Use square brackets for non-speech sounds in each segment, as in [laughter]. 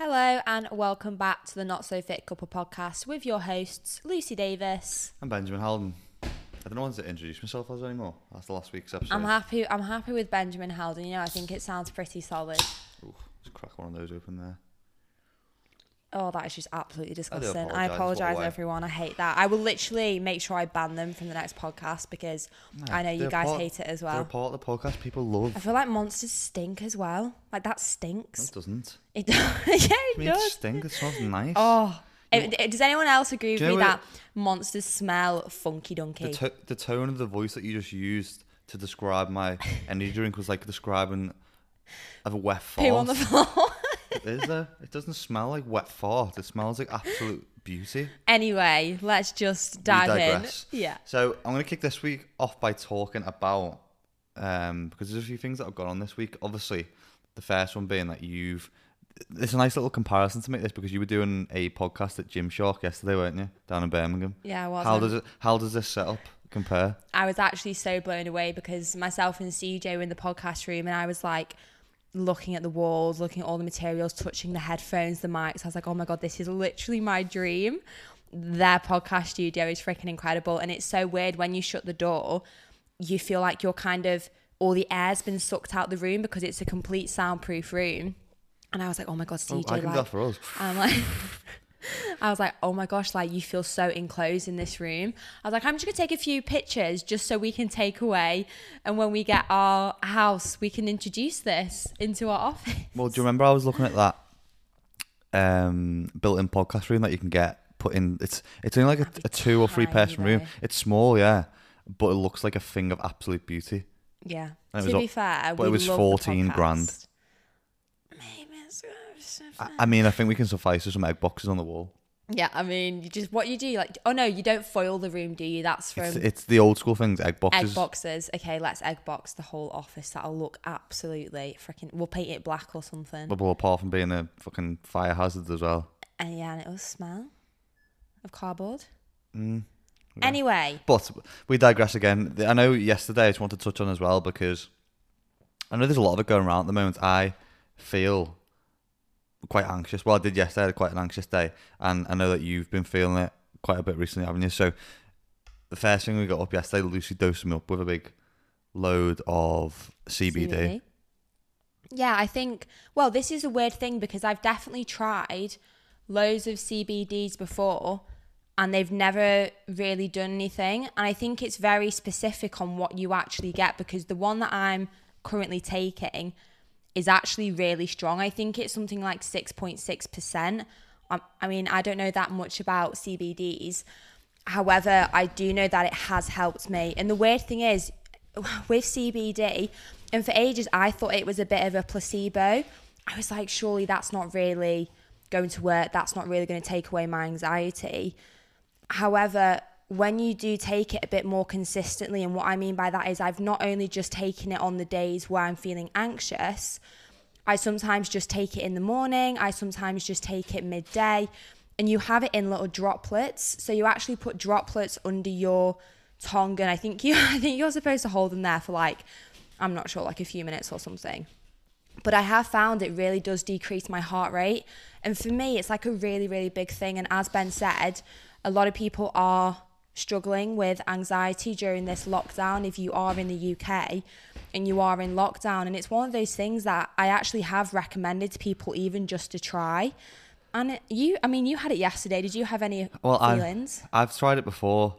Hello and welcome back to the Not So Fit Couple podcast with your hosts Lucy Davis. I'm Benjamin Halden. I don't know how to introduce myself as anymore That's the last week's episode. I'm happy. I'm happy with Benjamin Haldon. You know, I think it sounds pretty solid. Ooh, just crack one of those open there. Oh, that is just absolutely disgusting. I apologize, everyone. I hate that. I will literally make sure I ban them from the next podcast because I know you guys part- hate it as They're well. part of the podcast people love. I feel like monsters stink as well. Like that stinks. it doesn't. It, [laughs] yeah, it I mean, it does. stinks. It smells nice. Oh, it- it- does anyone else agree with me that monsters smell funky the, donkey? to- the tone of the voice that you just used to describe my energy drink was like describing of a wet fart. Poo on the floor. It is though. It doesn't smell like wet fart. It smells like absolute beauty. anyway, let's just dive in. Yeah. So I'm going to kick this week off by talking about um, because there's a few things that have gone on this week. Obviously, the first one being that you've. It's a nice little comparison to make this because you were doing a podcast at Gymshark yesterday, weren't you, down in Birmingham? Yeah, I was. How does it? How does this setup compare? I was actually so blown away because myself and CJ were in the podcast room and I was like looking at the walls, looking at all the materials, touching the headphones, the mics. I was like, oh my God, this is literally my dream. Their podcast studio is freaking incredible. And it's so weird when you shut the door, you feel like you're kind of, all the air's been sucked out the room because it's a complete soundproof room. And I was like, oh my God, Oh, CJ, I can like, that for us. I'm like, [laughs] [laughs] I was like, oh my gosh, like you feel so enclosed in this room. I was like, I'm just gonna take a few pictures just so we can take away, and when we get our house, we can introduce this into our office. Well, do you remember I was looking at that um, built-in podcast room that you can get put in? It's it's only like a, a two or three person room. It's small, yeah, but it looks like a thing of absolute beauty. Yeah. And to was be all- fair, but it was love the 14 grand. Maybe it's- I, I mean, I think we can suffice with some egg boxes on the wall. Yeah, I mean, you just what you do, like, oh no, you don't foil the room, do you? That's from It's, it's the old school things, egg boxes. egg boxes. Okay, let's egg box the whole office. That'll look absolutely freaking. We'll paint it black or something. But well, apart from being a fucking fire hazard as well. And yeah, and it'll smell of cardboard. Mm. Anyway, But we digress again. I know yesterday I just want to touch on as well because I know there's a lot of it going around at the moment. I feel quite anxious. Well, I did yesterday. I had quite an anxious day, and I know that you've been feeling it quite a bit recently, haven't you? So the first thing we got up yesterday, Lucy dosed me up with a big load of CBD. CBD. Yeah, I think, well, this is a weird thing because I've definitely tried loads of CBDs before and they've never really done anything. And I think it's very specific on what you actually get because the one that I'm currently taking is actually really strong. I think it's something like 6.6%. Um, I mean, I don't know that much about CBDs. However, I do know that it has helped me. And the weird thing is, [sighs] with CBD, and for ages, I thought it was a bit of a placebo. I was like, surely that's not really going to work. That's not really going to take away my anxiety. However, when you do take it a bit more consistently, and what I mean by that is I've not only just taken it on the days where I'm feeling anxious, I sometimes just take it in the morning, I sometimes just take it midday, and you have it in little droplets. So you actually put droplets under your tongue, and I think you [laughs] I think you're supposed to hold them there for like I'm not sure, like a few minutes or something. But I have found it really does decrease my heart rate. And for me, it's like a really, really big thing. And as Ben said, a lot of people are struggling with anxiety during this lockdown if you are in the UK and you are in lockdown. And it's one of those things that I actually have recommended to people even just to try. And it- you, I mean, you had it yesterday. Did you have any Well, feelings? I've I've tried it before.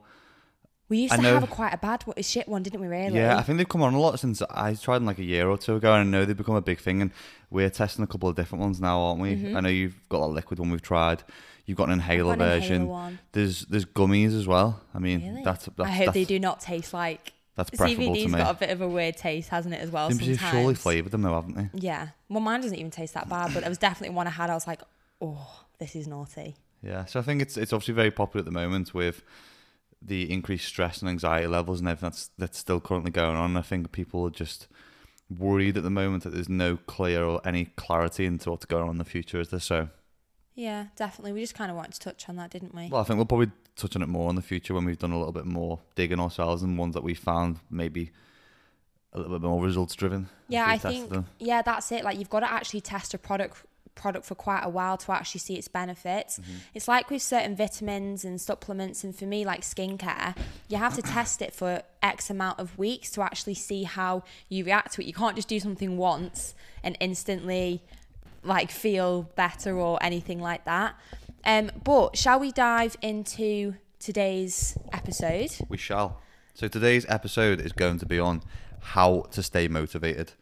we used I to know- have a quite a bad one- shit one, didn't we? Really? Yeah, I think they've come on a lot since I tried them like a year or two ago, and I know they've become a big thing. And we're testing a couple of different ones now, aren't we? Mm-hmm. I know you've got a liquid one we've tried. You've got an inhaler got an version. inhaler. There's there's gummies as well. I mean, Really? that's that's I hope that's, they do not taste like that's preferable CBD's to me. got a bit of a weird taste, hasn't it, as well? They've surely flavoured them though, haven't they? Yeah. Well, mine doesn't even taste that bad, but there was definitely one I had. I was like, oh, this is naughty. Yeah. So I think it's it's obviously very popular at the moment with the increased stress and anxiety levels and everything that's that's still currently going on. I think people are just worried at the moment that there's no clear or any clarity into what's going on in the future. Is there so? Yeah, definitely. We just kind of wanted to touch on that, didn't we? Well, I think we'll probably touch on it more in the future when we've done a little bit more digging ourselves and ones that we found maybe a little bit more results driven. yeah, I think them. yeah, that's it. Like you've got to actually test a product product for quite a while to actually see its benefits. Mm-hmm. It's like with certain vitamins and supplements, and for me, like skincare, you have to test it for X amount of weeks to actually see how you react to it. You can't just do something once and instantly like feel better or anything like that. Um, but shall we dive into today's episode? We shall. So today's episode is going to be on how to stay motivated.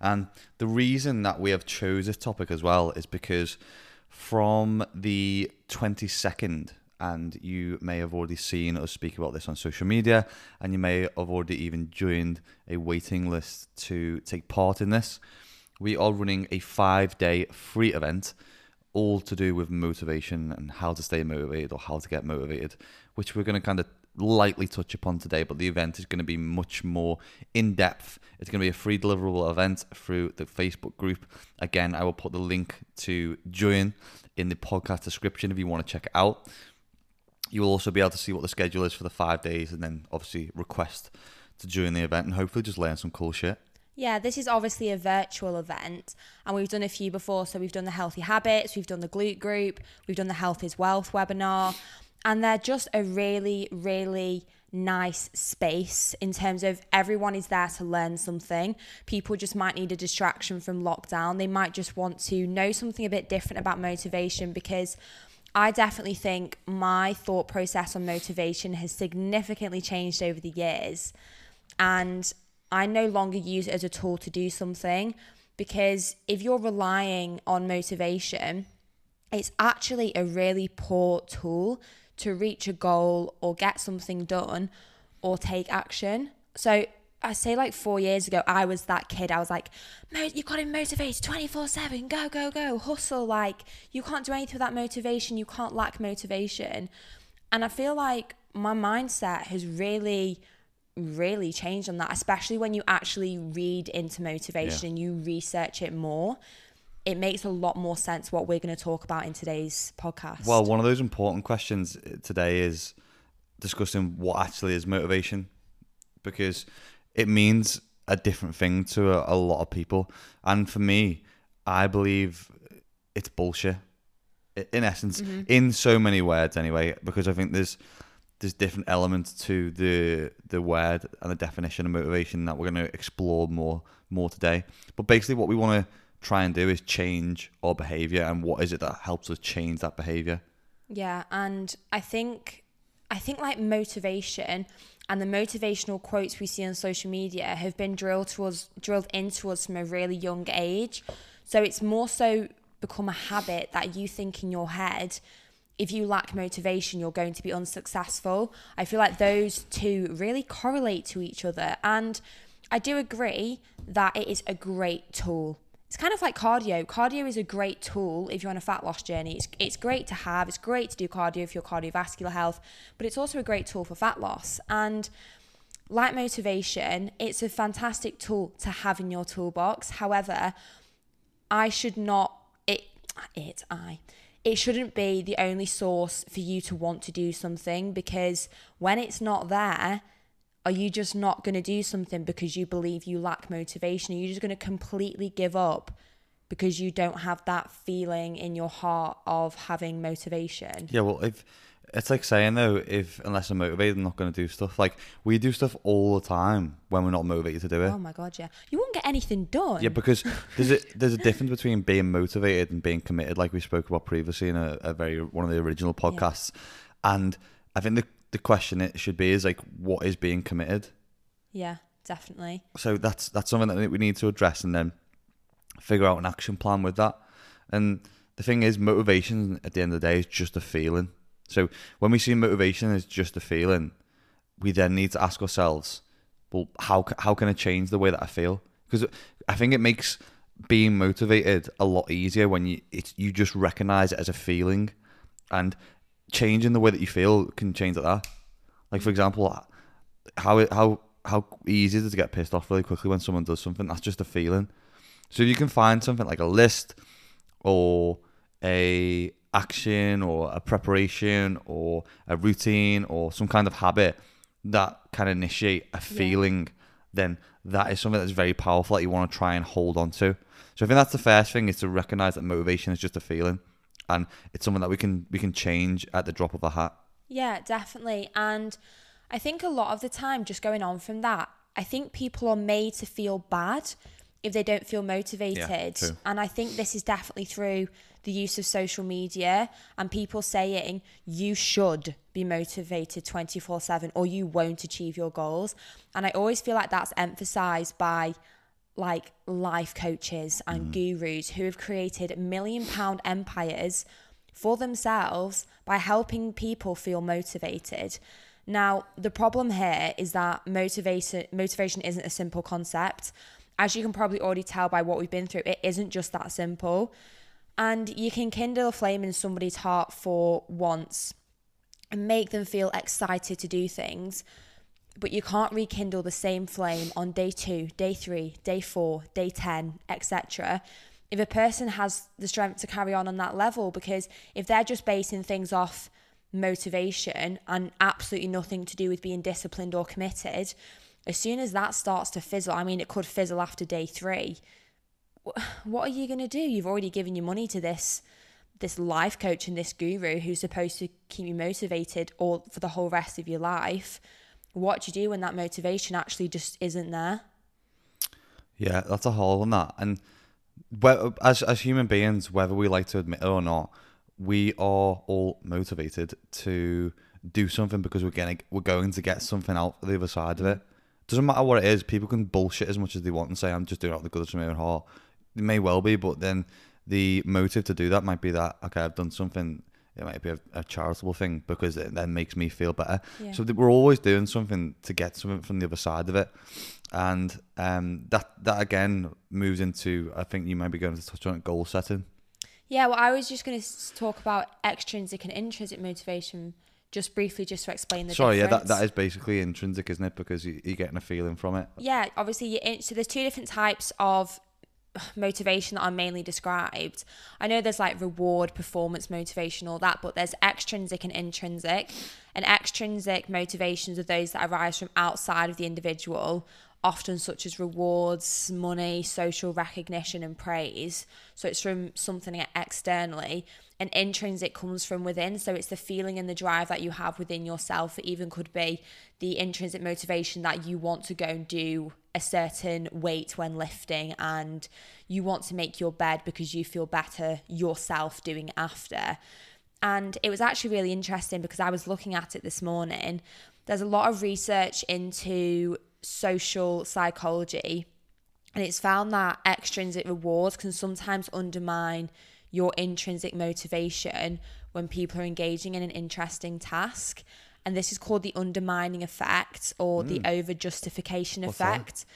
And the reason that we have chose this topic as well is because from the 22nd and you may have already seen us speak about this on social media and you may have already even joined a waiting list to take part in this. We are running a 5-day free event all to do with motivation and how to stay motivated or how to get motivated, which we're going to kind of lightly touch upon today, but the event is going to be much more in depth. It's going to be a free deliverable event through the Facebook group. Again, I will put the link to join in the podcast description if you want to check it out. You will also be able to see what the schedule is for the five days and then obviously request to join the event and hopefully just learn some cool shit. Yeah, this is obviously a virtual event, and we've done a few before. So we've done the healthy habits, we've done the glute group, we've done the health is wealth webinar, and they're just a really, really nice space in terms of everyone is there to learn something. People just might need a distraction from lockdown. They might just want to know something a bit different about motivation because I definitely think my thought process on motivation has significantly changed over the years. And I no longer use it as a tool to do something because if you're relying on motivation, it's actually a really poor tool to reach a goal or get something done or take action. So I say like four years ago, I was that kid. I was like, you got to motivate 24 7, go, go, go, hustle. Like, you can't do anything without motivation. You can't lack motivation. And I feel like my mindset has really really change on that, especially when you actually read into motivation Yeah. and you research it more. It makes a lot more sense what we're going to talk about in today's podcast. Well, one of those important questions eh, today is discussing what actually is motivation because it means a different thing to a, a lot of people. And for me, I believe it's bullshit. In essence, mm-hmm. in so many words, anyway, because I think there's there's different elements to the the word and the definition of motivation that we're going to explore more more today. But basically, what we want to try and do is change our behavior, and what is it that helps us change that behavior? Yeah, and I think I think like motivation and the motivational quotes we see on social media have been drilled to us drilled into us from a really young age. So it's more so become a habit that you think in your head if you lack motivation you're going to be unsuccessful. I feel like those two really correlate to each other and I do agree that it is a great tool it's kind of like cardio. Cardio is a great tool if you're on a fat loss journey. It's, it's great to have. It's great to do cardio for your cardiovascular health, but it's also a great tool for fat loss. And like motivation, it's a fantastic tool to have in your toolbox. However, I should not it it I it shouldn't be the only source for you to want to do something because when it's not there, are you just not going to do something because you believe you lack motivation? Are you just going to completely give up because you don't have that feeling in your heart of having motivation? Yeah, well, if it's like saying though, if unless I'm motivated, I'm not going to do stuff. Like we do stuff all the time when we're not motivated to do it. Oh my god, yeah. You won't get anything done. Yeah, because there's a there's a difference between being motivated and being committed, like we spoke about previously in a, a very one of the original podcasts. And I think the the question it should be is like, what is being committed? yeah, definitely. So that's that's something that we need to address and then figure out an action plan with that. And the thing is, motivation at the end of the day is just a feeling. So when we see motivation as just a feeling, we then need to ask ourselves, well, how how can I change the way that I feel? Because I think it makes being motivated a lot easier when you it's you just recognize it as a feeling, and changing the way that you feel can change that. Like for example, how how how easy is it to get pissed off really quickly when someone does something? That's just a feeling. So if you can find something like a list or a action or a preparation or a routine or some kind of habit that can initiate a feeling then that is something that's very powerful that you want to try and hold on to. So I think that's the first thing is to recognize that motivation is just a feeling, and it's something that we can we can change at the drop of a hat. Yeah, definitely. And I think a lot of the time, just going on from that, I think people are made to feel bad if they don't feel motivated. true. and I think this is definitely through the use of social media and people saying you should be motivated 24 7 or you won't achieve your goals. And I always feel like that's emphasized by like life coaches and mm. gurus who have created million pound empires for themselves by helping people feel motivated. Now, the problem here is that motivation motivation isn't a simple concept. As you can probably already tell by what we've been through, it isn't just that simple and you can kindle a flame in somebody's heart for once and make them feel excited to do things but you can't rekindle the same flame on day 2, day 3, day 4, day 10, etc. If a person has the strength to carry on on that level because if they're just basing things off motivation and absolutely nothing to do with being disciplined or committed, as soon as that starts to fizzle, I mean it could fizzle after day 3 [sighs] What are you going to do? You've already given your money to this this life coach and this guru who's supposed to keep you motivated all for the whole rest of your life. What do you do when that motivation actually just isn't there? Yeah, that's a hole in that. And as as human beings, whether we like to admit it or not, we are all motivated to do something because we're getting we're going to get something out the other side of it. Mm-hmm. Doesn't matter what it is. People can bullshit as much as they want and say, "I'm just doing it out the goodness of my own heart." It may well be, but then the motive to do that might be that okay, I've done something. It might be a, a charitable thing because it then makes me feel better. Yeah. So we're always doing something to get something from the other side of it, and um, that that again moves into I think you might be going to touch on it, goal setting. Yeah, well, I was just going to talk about extrinsic and intrinsic motivation just briefly, just to explain the Sorry, yeah, that, that is basically intrinsic, isn't it? Because you, you're getting a feeling from it. yeah, obviously, you're in, so there's two different types of motivation that are mainly described. I know there's like reward, performance motivation, all that, but there's extrinsic and intrinsic. And extrinsic motivations are those that arise from outside of the individual, often such as rewards, money, social recognition, and praise. So it's from something externally. And intrinsic comes from within. So it's the feeling and the drive that you have within yourself. It even could be the intrinsic motivation that you want to go and do a certain weight when lifting and you want to make your bed because you feel better yourself doing after. And it was actually really interesting because I was looking at it this morning. There's a lot of research into social psychology, and it's found that extrinsic rewards can sometimes undermine your intrinsic motivation when people are engaging in an interesting task. And this is called the undermining effect or the over justification that? effect.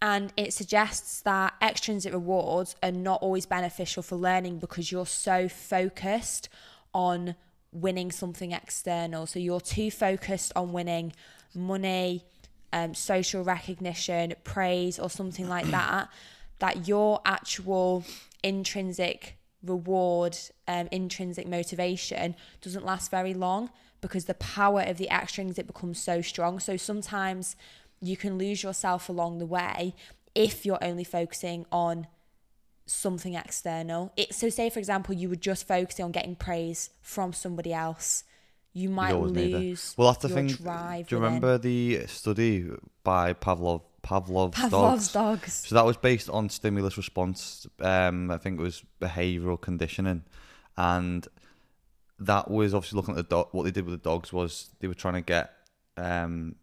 And it suggests that extrinsic rewards are not always beneficial for learning because you're so focused on winning something external. So you're too focused on winning money, um, social recognition, praise, or something like [clears throat] that, that your actual intrinsic reward, um, intrinsic motivation doesn't last very long because the power of the extrinsic becomes so strong. So sometimes you can lose yourself along the way if you're only focusing on something external. It, so, say for example, you were just focusing on getting praise from somebody else, you might lose Well, that's the thing. drive. Do you within. remember the study by Pavlov? Pavlov's, Pavlov's dogs. dogs? So that was based on stimulus response. Um, I think it was behavioural conditioning, and that was obviously looking at the dog. What they did with the dogs was they were trying to get. Um,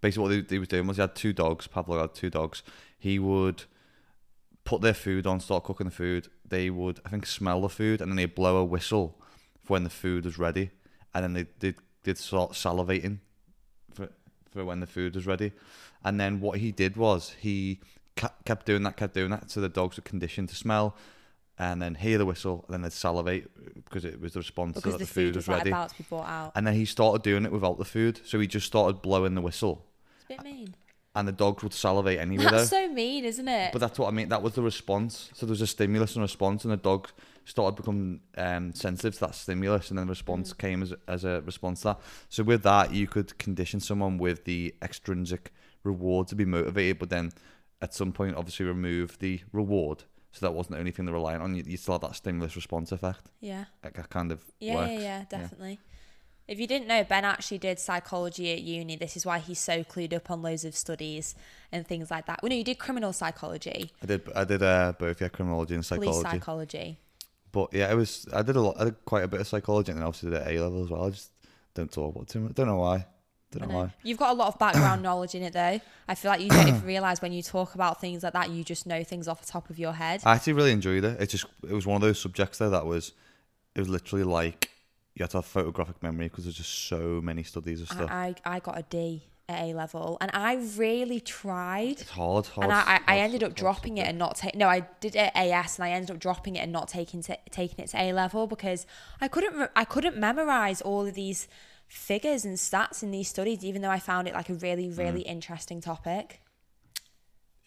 basically, what they, they was doing was he had two dogs. Pavlov had two dogs. He would put their food on, start cooking the food. They would, I think, smell the food, and then they'd blow a whistle for when the food was ready, and then they did did start salivating for for when the food was ready. And then what he did was he kept doing that, kept doing that, so the dogs were conditioned to smell, and then hear the whistle, and then they'd salivate because it was the response because that the the food food was ready. about to be brought out. And then he started doing it without the food, so he just started blowing the whistle, It's a bit mean. and the dogs would salivate anyway. That's though. so mean, isn't it? But that's what I mean. That was the response. So there was a stimulus and response, and the dog started becoming um, sensitive to that stimulus, and then the response came as as a response to that. So with that, you could condition someone with the extrinsic reward to be motivated, but then at some point, obviously, remove the reward. So that wasn't the only thing they're relying on. You, you still have that stimulus response effect. Yeah. Like that kind of Yeah, works. yeah, yeah, definitely. If you didn't know, Ben actually did psychology at uni. This is why he's so clued up on loads of studies and things like that. Well, no, you did criminal psychology, I did. I did uh, both yeah, criminology and psychology. police psychology. But yeah, it was. I did a lot. I did quite a bit of psychology, and then obviously did A level as well. I just don't talk about it too much. Don't know why. Don't know know. why. You've got a lot of background knowledge in it, though. I feel like you don't even realize when you talk about things like that, you just know things off the top of your head. I actually really enjoyed it. It just it was one of those subjects there that was it was literally like you had to have photographic memory because there's just so many studies of stuff. I, I, I got a D at A level, and I really tried. it's hard, hard. and I, I, I ended up dropping it and not taking. No, I did it at AS, and I ended up dropping it and not taking to, taking it to A level because I couldn't re- I couldn't memorize all of these figures and stats in these studies, even though I found it like a really Mm. really interesting topic.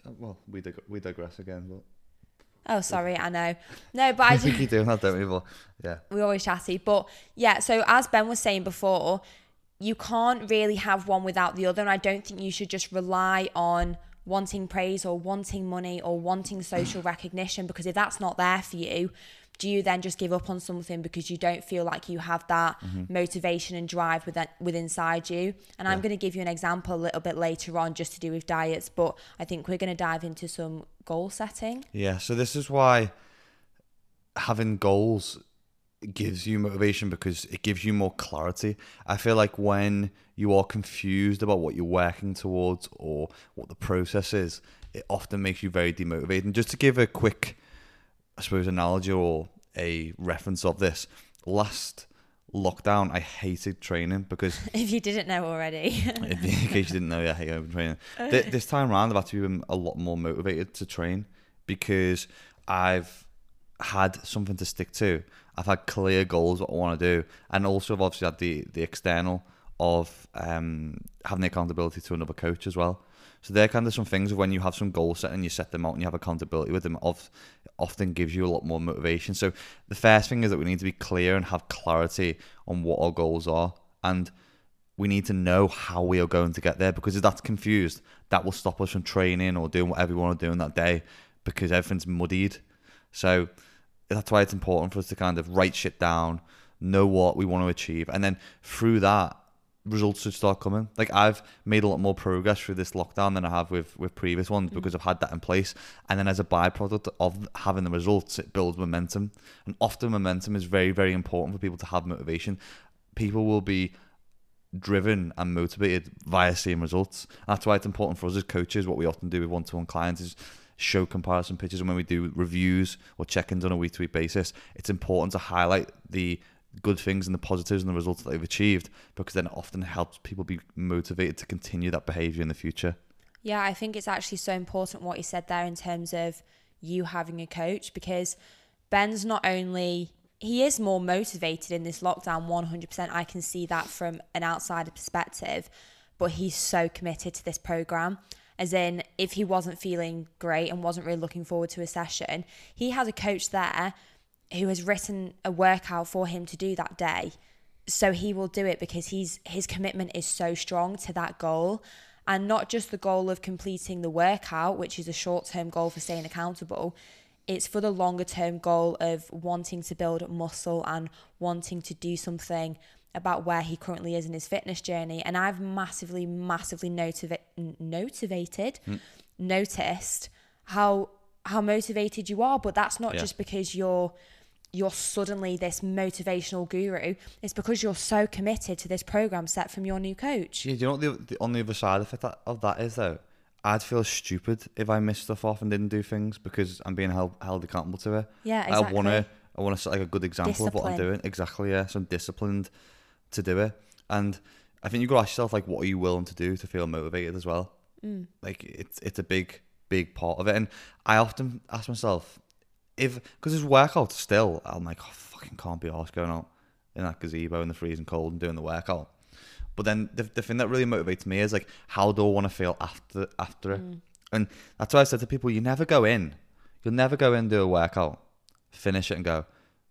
Uh, Well, we dig- we digress again, but Oh, sorry, I know. No, but I think you doing that, don't we? But yeah, we always chatty. But yeah, so as Ben was saying before, you can't really have one without the other. And I don't think you should just rely on wanting praise or wanting money or wanting [clears throat] social recognition because if that's not there for you, do you then just give up on something because you don't feel like you have that mm-hmm. motivation and drive within, within inside you? And I'm going to give you an example a little bit later on just to do with diets, but I think we're going to dive into some goal setting. yeah. So this is why having goals gives you motivation because it gives you more clarity. I feel like when you are confused about what you're working towards or what the process is, it often makes you very demotivated. And just to give a quick, I suppose, analogy or a reference of this, last lockdown, I hated training because [laughs] If you didn't know already. [laughs] in case you didn't know, yeah, I've been training. Th- this time around, I've actually been a lot more motivated to train because I've had something to stick to. I've had clear goals what I want to do, and also I've obviously had the the external of um, having the accountability to another coach as well. So they're kind of some things of when you have some goals set and you set them out and you have accountability with them. Of often gives you a lot more motivation. So the first thing is that we need to be clear and have clarity on what our goals are, and we need to know how we are going to get there because if that's confused, that will stop us from training or doing whatever we want to do in that day because everything's muddied. So that's why it's important for us to kind of write shit down, know what we want to achieve, and then through that, results should start coming. Like I've made a lot more progress through this lockdown than I have with with previous ones mm. because I've had that in place. And then as a byproduct of having the results, it builds momentum. And often momentum is very, very important for people to have motivation. People will be driven and motivated via seeing results. That's why it's important for us as coaches. What we often do with one-to-one clients is show comparison pictures, and when we do reviews or check-ins on a week-to-week basis, it's important to highlight the good things and the positives and the results that they've achieved because then it often helps people be motivated to continue that behavior in the future. Yeah, I think it's actually so important what you said there in terms of you having a coach because Ben's not only he is more motivated in this lockdown 100%. I can see that from an outsider perspective, but he's so committed to this program. As in, if he wasn't feeling great and wasn't really looking forward to a session, he has a coach there who has written a workout for him to do that day. So he will do it because he's his commitment is so strong to that goal. And not just the goal of completing the workout which is a short-term goal for staying accountable it's for the longer term goal of wanting to build muscle and wanting to do something about where he currently is in his fitness journey. And i've massively massively motivated hmm. noticed how how motivated you are. But that's not Yeah. just because you're you're suddenly this motivational guru. It's because you're so committed to this program set from your new coach. Yeah, do you know what the, the on the other side of it that, of that is though? I'd feel stupid if I missed stuff off and didn't do things because I'm being held held accountable to it. Yeah, exactly. I want to I want to set like a good example of what I'm doing. Exactly, yeah. So I'm disciplined to do it, and I think you got to ask yourself like, what are you willing to do to feel motivated as well? Mm. Like it's it's a big big part of it, and I often ask myself if because there's workouts still, I'm like, oh, fucking can't be arsed going out in that gazebo in the freezing cold and doing the workout. But then the, the thing that really motivates me is like, how do I want to feel after after it? Mm. And that's why I said to people, you never go in, you'll never go in and do a workout, finish it and go,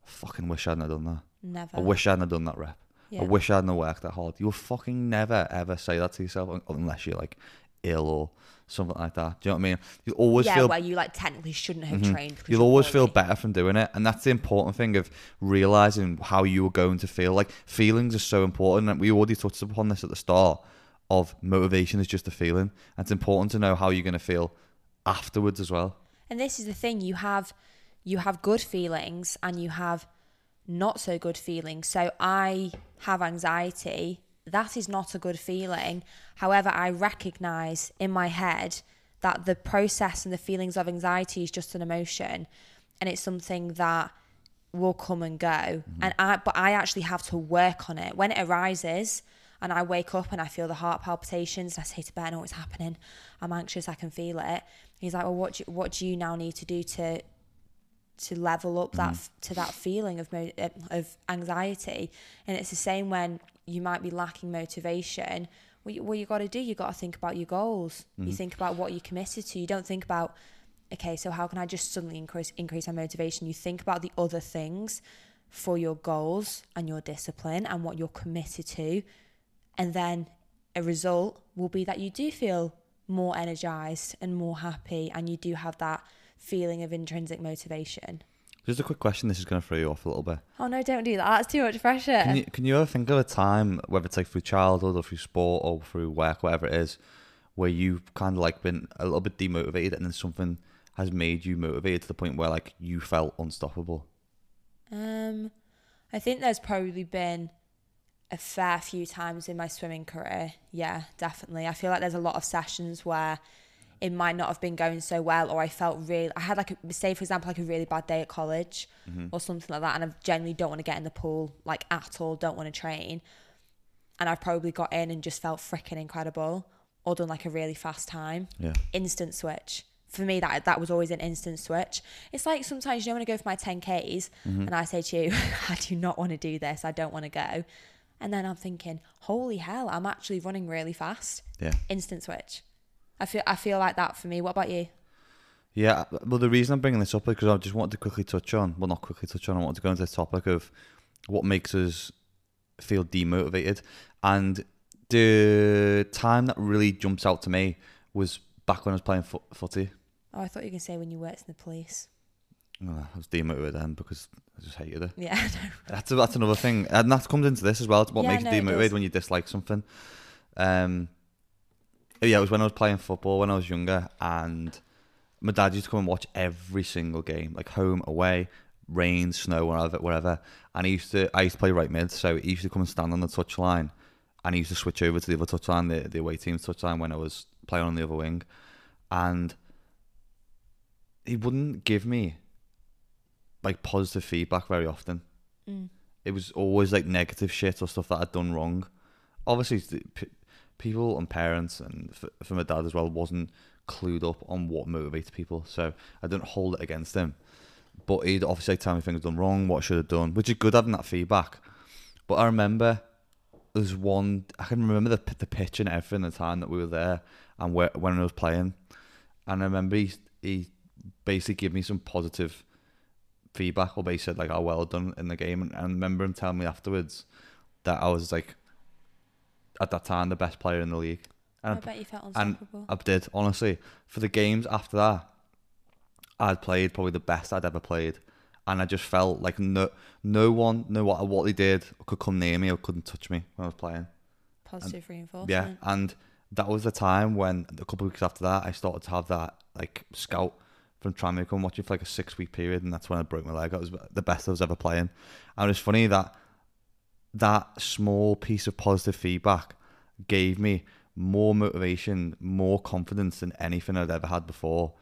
fucking wish I hadn't have done that. Never. I wish I hadn't done that rep. Yeah. I wish I hadn't worked that hard. You'll fucking never ever say that to yourself unless you're like ill or something like that. Do you know what I mean? You always yeah, feel where you like technically shouldn't have mm-hmm. trained. You'll you're always feel better from doing it, and that's the important thing of realizing how you are going to feel. Like feelings are so important, and we already touched upon this at the start. Of motivation is just a feeling, and it's important to know how you're going to feel afterwards as well. And this is the thing you have you have good feelings and you have not so good feelings. So I have anxiety. That is not a good feeling. However, I recognize in my head that the process and the feelings of anxiety is just an emotion and it's something that will come and go. Mm-hmm. And I but I actually have to work on it. When it arises and I wake up and I feel the heart palpitations I say to Ben, oh, it's happening. I'm anxious, I can feel it. He's like, well, what do you, what do you now need to do to to level up that mm-hmm. f to that feeling of of anxiety? And it's the same when you might be lacking motivation. What you, what you got to do, you got to think about your goals. You mm-hmm. think about what you're committed to. You don't think about, okay, so how can I just suddenly increase increase my motivation? You think about the other things for your goals and your discipline and what you're committed to, and then a result will be that you do feel more energized and more happy, and you do have that feeling of intrinsic motivation. Just a quick question. This is going to throw you off a little bit. Oh no, don't do that. That's too much pressure. Can you can you ever think of a time, whether it's like through childhood or through sport or through work, whatever it is, where you've kind of like been a little bit demotivated and then something has made you motivated to the point where like you felt unstoppable? Um, I think there's probably been a fair few times in my swimming career. Yeah, definitely. I feel like there's a lot of sessions where it might not have been going so well, or I felt really. I had like, a, say for example, like a really bad day at college mm-hmm. or something like that, and I generally don't want to get in the pool like at all. Don't want to train, and I've probably got in and just felt freaking incredible, or done like a really fast time Yeah. instant switch. For me, that that was always an instant switch. It's like sometimes you know when I go for my 10Ks mm-hmm. and I say to you, [laughs] I do not want to do this, I don't want to go. And then I'm thinking, holy hell, I'm actually running really fast. Yeah. Instant switch. I feel I feel like that for me. What about you? Yeah, well, the reason I'm bringing this up is because I just wanted to quickly touch on, well, not quickly touch on, I wanted to go into the topic of what makes us feel demotivated. And the time that really jumps out to me was back when I was playing foot, footy. Oh, I thought you were gonna say when you worked in the police. Oh, I was demotivated then because I just hated it. Yeah. [laughs] That's that's another thing, and that comes into this as well. It's what Yeah, makes no, you demotivated when you dislike something. Um, yeah, it was when I was playing football when I was younger, and my dad used to come and watch every single game, like home, away, rain, snow, wherever, wherever. And he used to, I used to play right mid, so he used to come and stand on the touch line, and he used to switch over to the other touch line, the the away team's touch line, when I was playing on the other wing, and he wouldn't give me like positive feedback very often Mm. it was always like negative shit or stuff that I'd done wrong. Obviously, people and parents, and for my dad as well, wasn't clued up on what motivates people. So I didn't hold it against him. But he'd obviously tell me things done wrong, what I should have done, which is good having that feedback. But I remember there's one, I can remember the, the pitch and everything the time that we were there and where, when I was playing. And I remember he, he basically gave me some positive feedback or basically said like oh well done in the game and, and I remember him telling me afterwards that I was like at that time the best player in the league I and, bet you felt and unstoppable. I did honestly for the games after that I'd played probably the best I'd ever played and I just felt like no no one no what what they did could come near me or couldn't touch me when I was playing Positive reinforcement. yeah and that was the time when a couple of weeks after that I started to have that like scout from to come watching for like a six week period and that's when I broke my leg. That was the best I was ever playing. And it's funny that that small piece of positive feedback gave me more motivation, more confidence than anything I'd ever had before,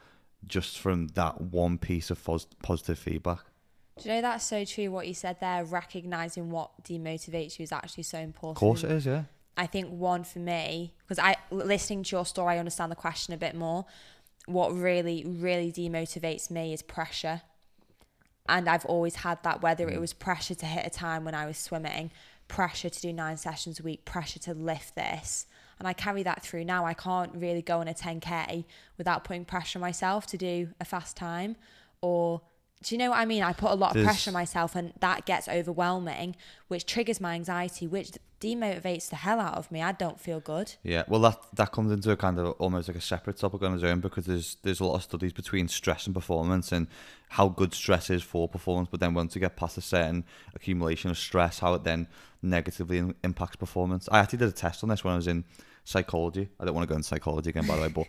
just from that one piece of pos- positive feedback. Do you know that's so true? What you said there, recognizing what demotivates you is actually so important. Of course it is, yeah. I think one for me, because I listening to your story, I understand the question a bit more. What really, really demotivates me is pressure. And I've always had that, whether it mm. was pressure to hit a time when I was swimming, pressure to do nine sessions a week, pressure to lift this. And I carry that through now. I can't really go on a 10K without putting pressure on myself to do a fast time or do you know what I mean? I put a lot of There's- pressure on myself, and that gets overwhelming, which triggers my anxiety, which demotivates the hell out of me. I don't feel good. Yeah, well, that that comes into a kind of almost like a separate topic on its own because there's there's a lot of studies between stress and performance and how good stress is for performance. But then once you get past a certain accumulation of stress, how it then negatively in- impacts performance. I actually did a test on this when I was in psychology. I don't want to go into psychology again, by the way, but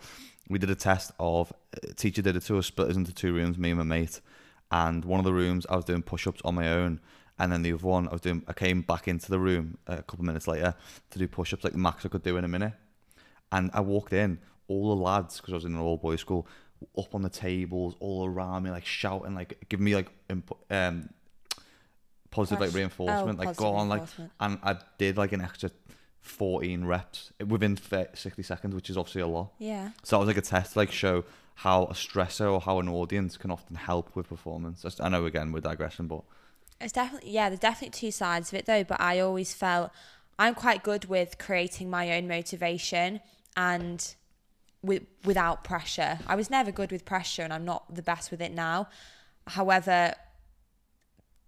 we did a test of a teacher did it to us, split us into two rooms, me and my mate, and one of the rooms I was doing push-ups on my own. And then the other one, I was doing. I came back into the room a couple of minutes later to do push-ups, like the max I could do in a minute. And I walked in, all the lads, because I was in an all boys school, up on the tables, all around me, like shouting, like giving me like um, positive like reinforcement, Oh, like go on, like, and I did like an extra 14 reps within 60 seconds, which is obviously a lot. Yeah. So that was like a test, like show how a stressor or how an audience can often help with performance. I know again we're digressing, but It's definitely yeah, there's definitely two sides of it though, but I always felt I'm quite good with creating my own motivation and with without pressure. I was never good with pressure and I'm not the best with it now. However,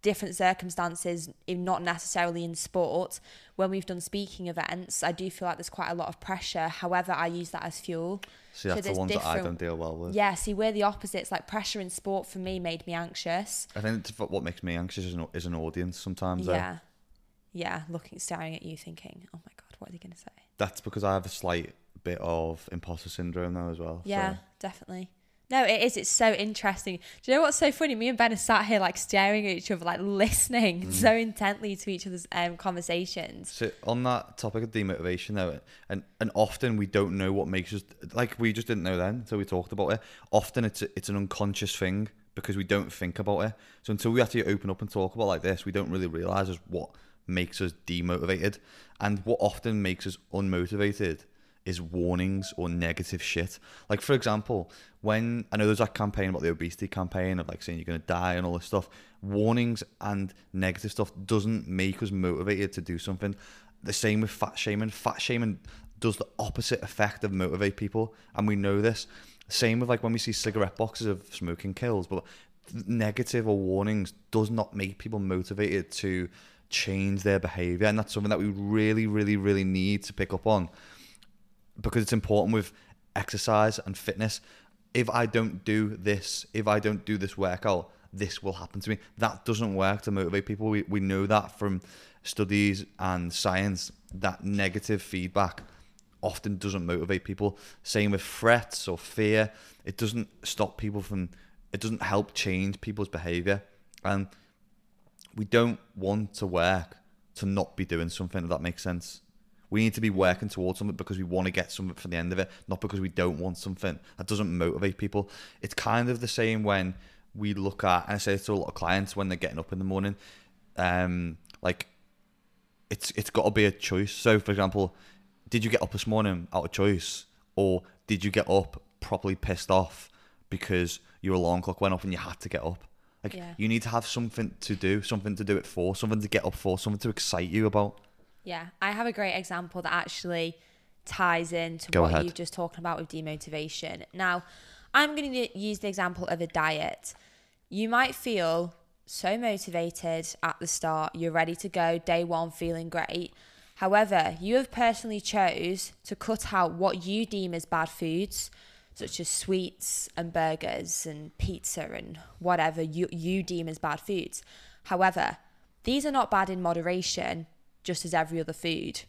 different circumstances, if not necessarily in sport, when we've done speaking events, I do feel like there's quite a lot of pressure. However, I use that as fuel. see So that's the there's ones that I don't deal well with. Yeah, see, we're the opposites. Like pressure in sport for me made me anxious. I think it's what makes me anxious is an, is an audience sometimes. though. Yeah. Yeah, looking, staring at you, thinking, "Oh my god, what are they going to say?" That's because I have a slight bit of imposter syndrome though as well. Yeah, So. definitely. No, it is. It's so interesting. Do you know what's so funny? Me and Ben are sat here like staring at each other, like listening Mm. so intently to each other's um, conversations. So on that topic of demotivation though, and and often we don't know what makes us like we just didn't know then until we talked about it. Often it's a, it's an unconscious thing because we don't think about it. So until we actually open up and talk about like this, we don't really realize is what makes us demotivated, and what often makes us unmotivated is warnings or negative shit. Like for example, when I know there's that campaign about the obesity campaign of like saying you're gonna die and all this stuff, warnings and negative stuff doesn't make us motivated to do something. The same with fat shaming. Fat shaming does the opposite effect of motivate people, and we know this. Same with like when we see cigarette boxes of smoking kills, but negative or warnings does not make people motivated to change their behavior, and that's something that we really, really, really need to pick up on because it's important with exercise and fitness. If I don't do this, if I don't do this workout, this will happen to me. That doesn't work to motivate people. We, we know that from studies and science that negative feedback often doesn't motivate people. Same with threats or fear. It doesn't stop people from, it doesn't help change people's behavior. And we don't want to work to not be doing something, if that makes sense. We need to be working towards something because we want to get something for the end of it, not because we don't want something. That doesn't motivate people. It's kind of the same when we look at, and I say it to a lot of clients when they're getting up in the morning, um, like it's it's got to be a choice. So, for example, did you get up this morning out of choice, or did you get up properly pissed off because your alarm clock went off and you had to get up? Like Yeah. you need to have something to do, something to do it for, something to get up for, something to excite you about. Yeah, I have a great example that actually ties into Go what ahead. you've just talking about with demotivation. Now, I'm going to use the example of a diet. You might feel so motivated at the start, you're ready to go, day one, feeling great. However, you have personally chose to cut out what you deem as bad foods, such as sweets and burgers and pizza and whatever you, you deem as bad foods. However, these are not bad in moderation, just as every other food.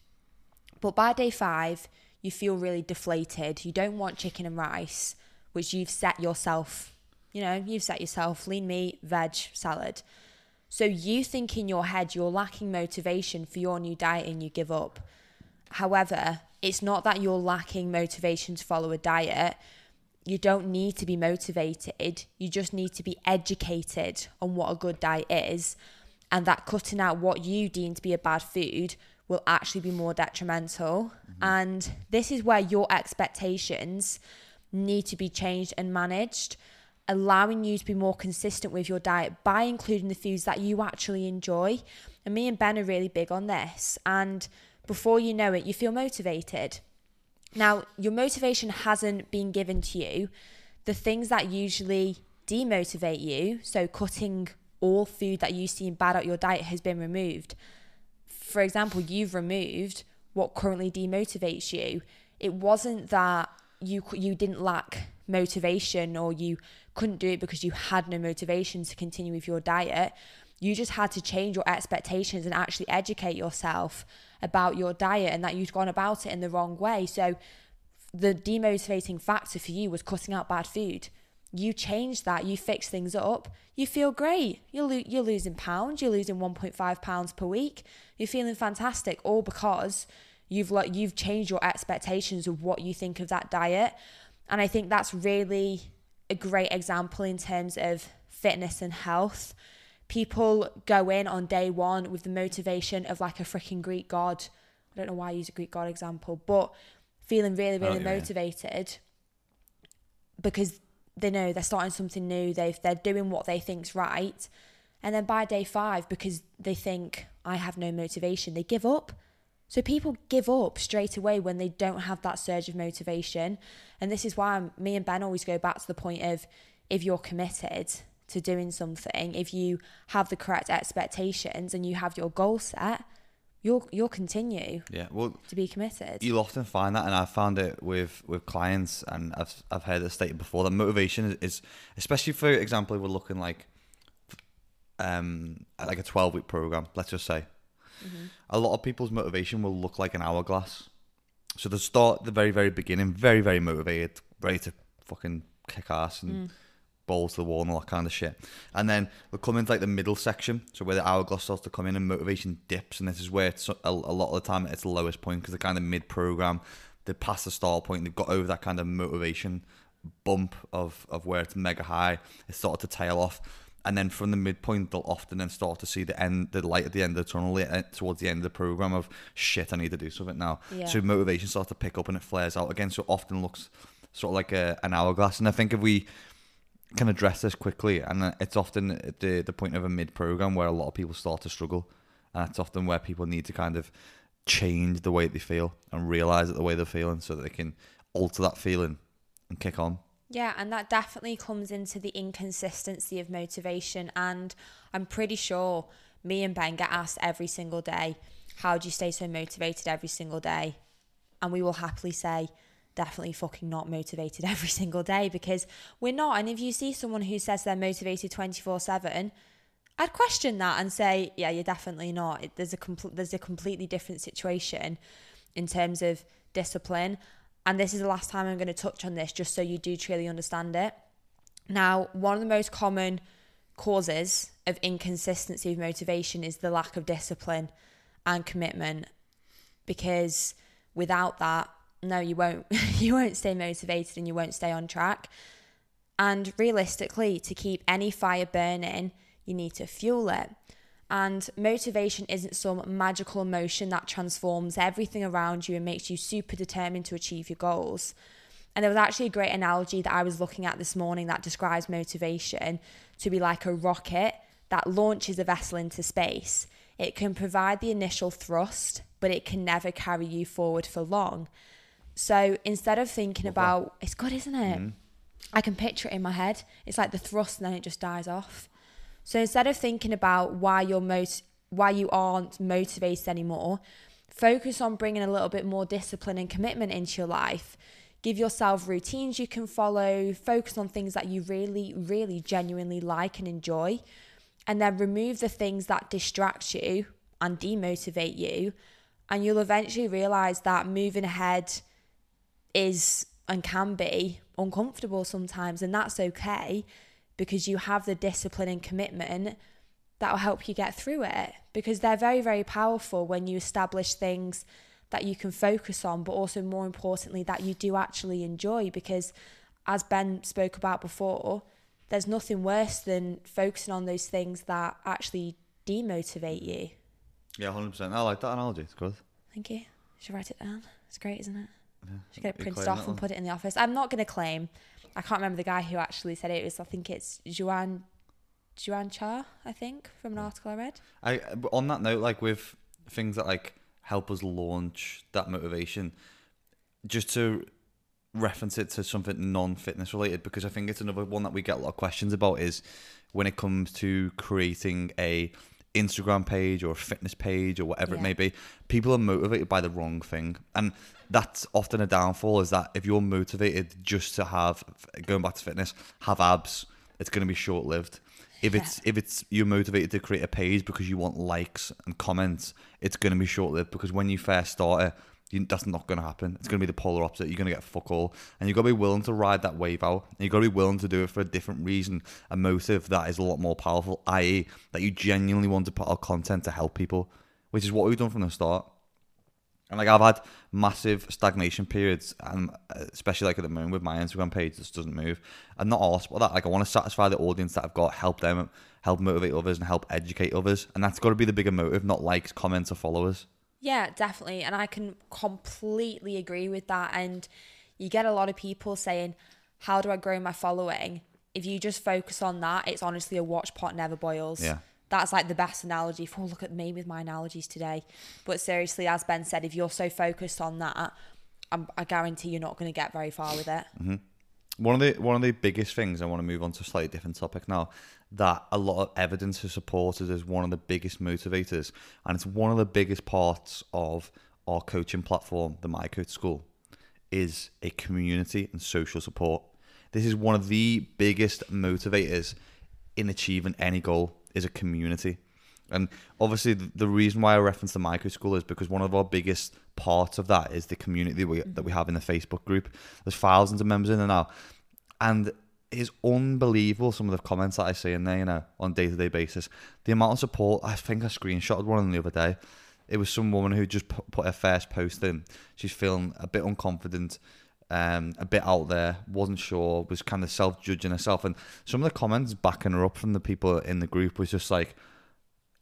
But by day five, you feel really deflated. You don't want chicken and rice, which you've set yourself, you know, you've set yourself lean meat, veg, salad. So you think in your head you're lacking motivation for your new diet and you give up. However, it's not that you're lacking motivation to follow a diet. You don't need to be motivated. You just need to be educated on what a good diet is, and that cutting out what you deem to be a bad food will actually be more detrimental. Mm-hmm. And this is where your expectations need to be changed and managed, allowing you to be more consistent with your diet by including the foods that you actually enjoy. And me and Ben are really big on this. And before you know it, you feel motivated. Now, your motivation hasn't been given to you. The things that usually demotivate you, so cutting all food that you seem bad at your diet has been removed. For example, you've removed what currently demotivates you. It wasn't that you you didn't lack motivation or you couldn't do it because you had no motivation to continue with your diet. You just had to change your expectations and actually educate yourself about your diet and that you'd gone about it in the wrong way. So the demotivating factor for you was cutting out bad food. You change that, you fix things up, you feel great. You're, lo- you're losing pounds, you're losing 1.5 pounds per week. You're feeling fantastic, all because you've like you've changed your expectations of what you think of that diet. And I think that's really a great example in terms of fitness and health. People go in on day one with the motivation of like a freaking Greek god. I don't know why I use a Greek god example, but feeling really, oh, really Oh, yeah. motivated because they know they're starting something new. They've they're doing what they think's right, and then by day five, because they think I have no motivation, they give up. So people give up straight away when they don't have that surge of motivation, and this is why I'm- me and Ben always go back to the point of if you're committed to doing something, if you have the correct expectations and you have your goal set, you'll you'll continue Yeah. Well, to be committed. you'll often find that, and I've found it with with clients, and I've I've heard it stated before. that motivation is, especially for example, if we're looking like, um, at like a twelve week program. Let's just say, a lot of people's motivation will look like an hourglass. So they start at the very very beginning, very very motivated, ready to fucking kick ass and. Balls to the wall and all that kind of shit, and then we come into like the middle section, so where the hourglass starts to come in and motivation dips, and this is where it's a, a lot of the time it's the lowest point because they're kind of mid program, they're past the stall point, they've got over that kind of motivation bump of of where it's mega high, it's started to tail off, and then from the midpoint they'll often then start to see the end, the light at the end of the tunnel uh, towards the end of the program of shit, I need to do something now. Yeah. So motivation starts to pick up and it flares out again. So it often looks sort of like a, an hourglass, and I think if we can address this quickly, and it's often the the point of a mid program where a lot of people start to struggle, and that's often where people need to kind of change the way they feel and realize that the way they're feeling, so that they can alter that feeling and kick on. Yeah, and that definitely comes into the inconsistency of motivation. And I'm pretty sure me and Ben get asked every single day, How do you stay so motivated every single day? And we will happily say, Definitely fucking not motivated [laughs] every single day because we're not. And if you see someone who says they're motivated 24 7, I'd question that and say, yeah, you're definitely not. It, there's a there's a completely different situation in terms of discipline. And this is the last time I'm going to touch on this, just so you do truly understand it. Now, one of the most common causes of inconsistency of motivation is the lack of discipline and commitment, because without that, no, you won't [laughs] you won't stay motivated and you won't stay on track. And realistically, to keep any fire burning, you need to fuel it. And motivation isn't some magical emotion that transforms everything around you and makes you super determined to achieve your goals. And there was actually a great analogy that I was looking at this morning that describes motivation to be like a rocket that launches a vessel into space. It can provide the initial thrust, but it can never carry you forward for long. So instead of thinking about, it's good, isn't it? Mm-hmm. I can picture it in my head. It's like the thrust and then it just dies off. So instead of thinking about why you're most why you aren't motivated anymore, focus on bringing a little bit more discipline and commitment into your life. Give yourself routines you can follow, focus on things that you really really genuinely like and enjoy, and then remove the things that distract you and demotivate you, and you'll eventually realize that moving ahead is and can be uncomfortable sometimes, and that's okay because you have the discipline and commitment that will help you get through it because they're very, very powerful when you establish things that you can focus on, but also more importantly, that you do actually enjoy. Because as Ben spoke about before, there's nothing worse than focusing on those things that actually demotivate you. Yeah, hundred percent. I like that analogy. It's good. Thank you. Should write it down. It's great, isn't it? Yeah. Should get it printed off and put it in the office. I'm not going to claim. I can't remember the guy who actually said it. It was I think it's Juan Juan Cha, I think, from an article I read. I on that note, like with things that like help us launch that motivation, just to reference it to something non-fitness related because I think it's another one that we get a lot of questions about is when it comes to creating a Instagram page or a fitness page or whatever it may be, people are motivated by the wrong thing. And that's often a downfall is that if you're motivated just to have going back to fitness, have abs, it's going to be short lived. If it's if it's you're motivated to create a page because you want likes and comments, it's going to be short lived because when you first start it, you, that's not going to happen. It's going to be the polar opposite. You're going to get fuck all, and you've got to be willing to ride that wave out. And you've got to be willing to do it for a different reason, a motive that is a lot more powerful, i.e., that you genuinely want to put out content to help people, which is what we've done from the start. And like I've had massive stagnation periods, and uh, especially like at the moment with my Instagram page, just doesn't move. And not all about that. Like I want to satisfy the audience that I've got, help them, help motivate others, and help educate others. And that's got to be the bigger motive, not likes, comments, or followers. Yeah, definitely. And I can completely agree with that. And you get a lot of people saying, How do I grow my following? If you just focus on that, it's honestly a watch pot never boils. Yeah. That's like the best analogy for look at me with my analogies today. But seriously, as Ben said, if you're so focused on that, I'm, I guarantee you're not going to get very far with it. Mm-hmm. One of the one of the biggest things I want to move on to a slightly different topic now that a lot of evidence has supported as one of the biggest motivators, and it's one of the biggest parts of our coaching platform, the My Coach School, is a community and social support. This is one of the biggest motivators in achieving any goal is a community. And obviously, the reason why I reference the My Coach School is because one of our biggest parts of that is the community we, that we have in the Facebook group. There's thousands of members in there now, and it's unbelievable some of the comments that I see in there. You know, on day to day basis, the amount of support. I think I screenshotted one the other day. It was some woman who just put her first post in. She's feeling a bit unconfident, um, a bit out there, wasn't sure, was kind of self judging herself, and some of the comments backing her up from the people in the group was just like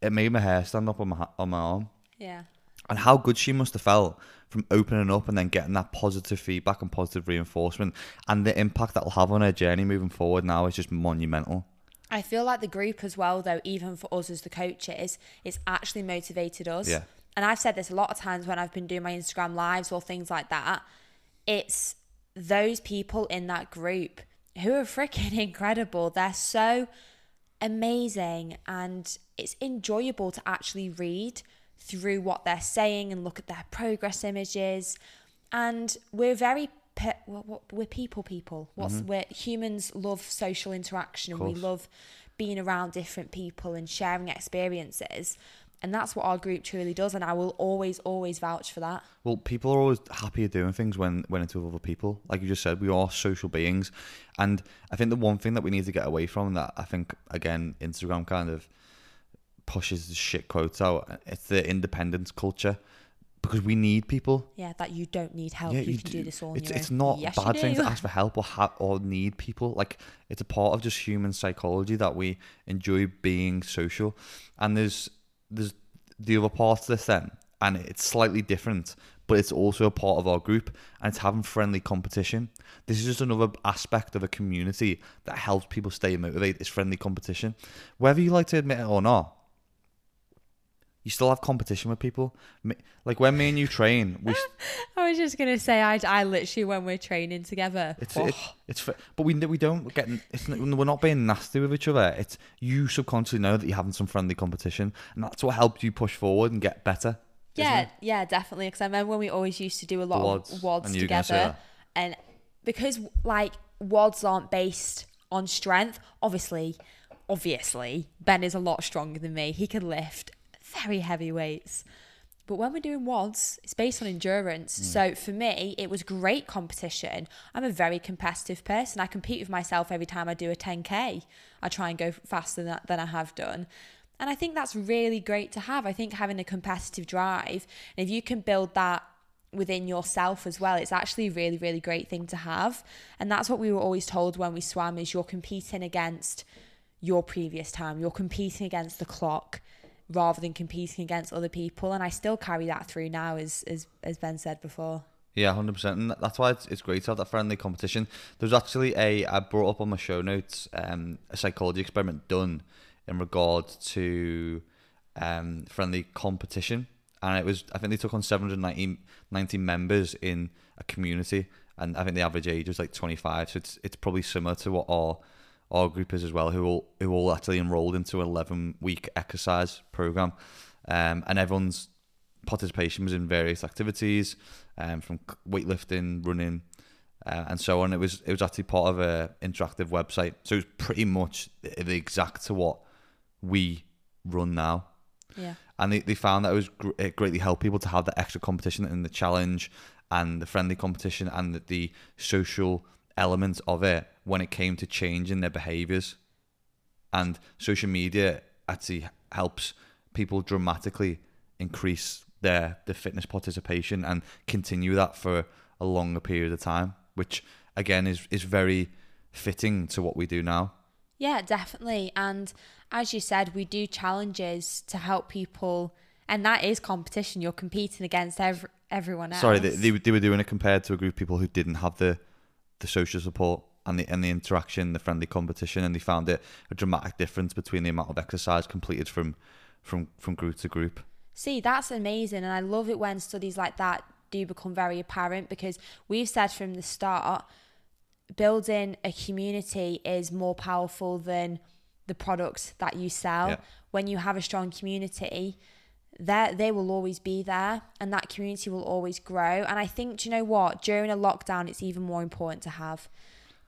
it made my hair stand up on my on my arm. Yeah. And how good she must have felt from opening up and then getting that positive feedback and positive reinforcement, and the impact that will have on her journey moving forward now is just monumental. I feel like the group as well, though, even for us as the coaches, it's actually motivated us. Yeah. And I've said this a lot of times when I've been doing my Instagram lives or things like that. It's those people in that group who are freaking [laughs] incredible. They're so amazing and it's enjoyable to actually read through what they're saying and look at their progress images. And we're very pe- we're people people. What's mm-hmm. we're humans love social interaction and we love being around different people and sharing experiences. And that's what our group truly does. And I will always, always vouch for that. Well, people are always happier doing things when when it's with other people. Like you just said, we are social beings, and I think the one thing that we need to get away from that I think again Instagram kind of pushes the shit quotes out. It's the independence culture because we need people. Yeah, that you don't need help. you, can do, this all on it's, your it's own. not Yes, a bad thing to ask for help or ha- or need people. Like it's a part of just human psychology that we enjoy being social. And there's there's the other part of this then, and it's slightly different, but it's also a part of our group, and it's having friendly competition. This is just another aspect of a community that helps people stay motivated. Is friendly competition, whether you like to admit it or not. You still have competition with people. Like when me and you train, we [laughs] I was just gonna say, I, I literally when we're training together, It's oh, it, it's but we we don't get it's we're not being nasty with each other. It's you subconsciously know that you're having some friendly competition, and that's what helps you push forward and get better. yeah, yeah, definitely. Because I remember when we always used to do a lot WODs, of WODs and you were gonna say together, and because like WODs aren't based on strength, obviously, obviously Ben is a lot stronger than me. He can lift very heavy weights. But when we're doing WODs, it's based on endurance. Hmm. So for me, it was great competition. I'm a very competitive person. I compete with myself every time I do a 10K. I try and go faster than, than I have done. And I think that's really great to have. I think having a competitive drive, and if you can build that within yourself as well, it's actually a really, really great thing to have. And that's what we were always told when we swam is you're competing against your previous time. You're competing against the clock rather than competing against other people. And I still carry that through now, as as, as Ben said before. Yeah, hundred percent, and that's why it's, it's great to have that friendly competition. There's actually a I brought up on my show notes um, a psychology experiment done in regard to um, friendly competition, and it was I think they took on 790 members in a community, and I think the average age was like 25. So it's it's probably similar to what our our group is as well, who all who all actually enrolled into an 11 week exercise program, um, and everyone's participation was in various activities, um, from weightlifting, running, uh, and so on. It was it was actually part of a interactive website, so it was pretty much the exact to what we run now. Yeah. And they, they found that it was gr- it greatly helped people to have the extra competition and the challenge and the friendly competition and the, the social element of it when it came to changing their behaviors. And social media actually helps people dramatically increase their, their fitness participation and continue that for a longer period of time, which again is, is very fitting to what we do now. Yeah, definitely. And as you said, we do challenges to help people, and that is competition. You're competing against every, everyone else. Sorry, they, they, they were doing it compared to a group of people who didn't have the the social support and the and the interaction, the friendly competition, and they found it a dramatic difference between the amount of exercise completed from from from group to group. See, that's amazing, and I love it when studies like that do become very apparent because we've said from the start, building a community is more powerful than the products that you sell. Yeah. When you have a strong community, they they will always be there and that community will always grow. And I think, do you know what? During a lockdown, it's even more important to have.